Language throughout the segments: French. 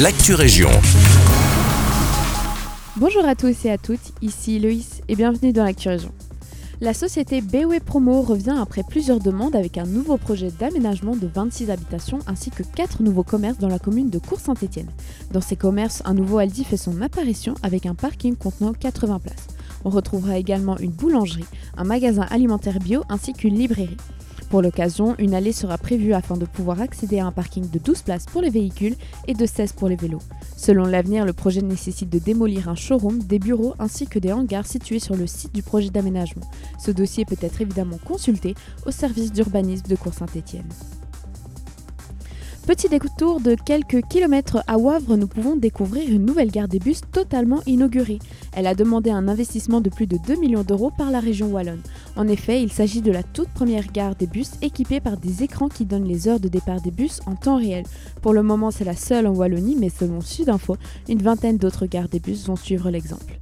l'actu région. Bonjour à tous et à toutes, ici Loïs et bienvenue dans l'actu région. La société BW Promo revient après plusieurs demandes avec un nouveau projet d'aménagement de 26 habitations ainsi que 4 nouveaux commerces dans la commune de Cours-Saint-Étienne. Dans ces commerces, un nouveau Aldi fait son apparition avec un parking contenant 80 places. On retrouvera également une boulangerie, un magasin alimentaire bio ainsi qu'une librairie. Pour l'occasion, une allée sera prévue afin de pouvoir accéder à un parking de 12 places pour les véhicules et de 16 pour les vélos. Selon l'avenir, le projet nécessite de démolir un showroom, des bureaux ainsi que des hangars situés sur le site du projet d'aménagement. Ce dossier peut être évidemment consulté au service d'urbanisme de Cour-Saint-Étienne. Petit détour de quelques kilomètres à Wavre, nous pouvons découvrir une nouvelle gare des bus totalement inaugurée. Elle a demandé un investissement de plus de 2 millions d'euros par la région wallonne. En effet, il s'agit de la toute première gare des bus équipée par des écrans qui donnent les heures de départ des bus en temps réel. Pour le moment, c'est la seule en Wallonie, mais selon Sudinfo, une vingtaine d'autres gares des bus vont suivre l'exemple.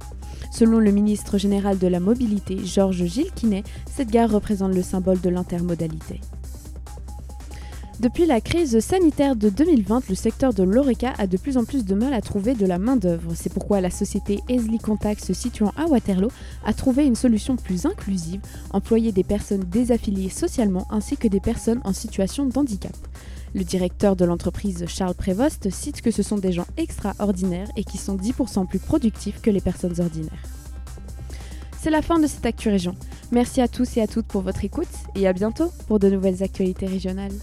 Selon le ministre général de la Mobilité, Georges Gilles Quinet, cette gare représente le symbole de l'intermodalité. Depuis la crise sanitaire de 2020, le secteur de l'ORECA a de plus en plus de mal à trouver de la main-d'œuvre. C'est pourquoi la société Esli Contact, se situant à Waterloo, a trouvé une solution plus inclusive employer des personnes désaffiliées socialement ainsi que des personnes en situation d'handicap. Le directeur de l'entreprise Charles Prévost cite que ce sont des gens extraordinaires et qui sont 10% plus productifs que les personnes ordinaires. C'est la fin de cette Actu Région. Merci à tous et à toutes pour votre écoute et à bientôt pour de nouvelles actualités régionales.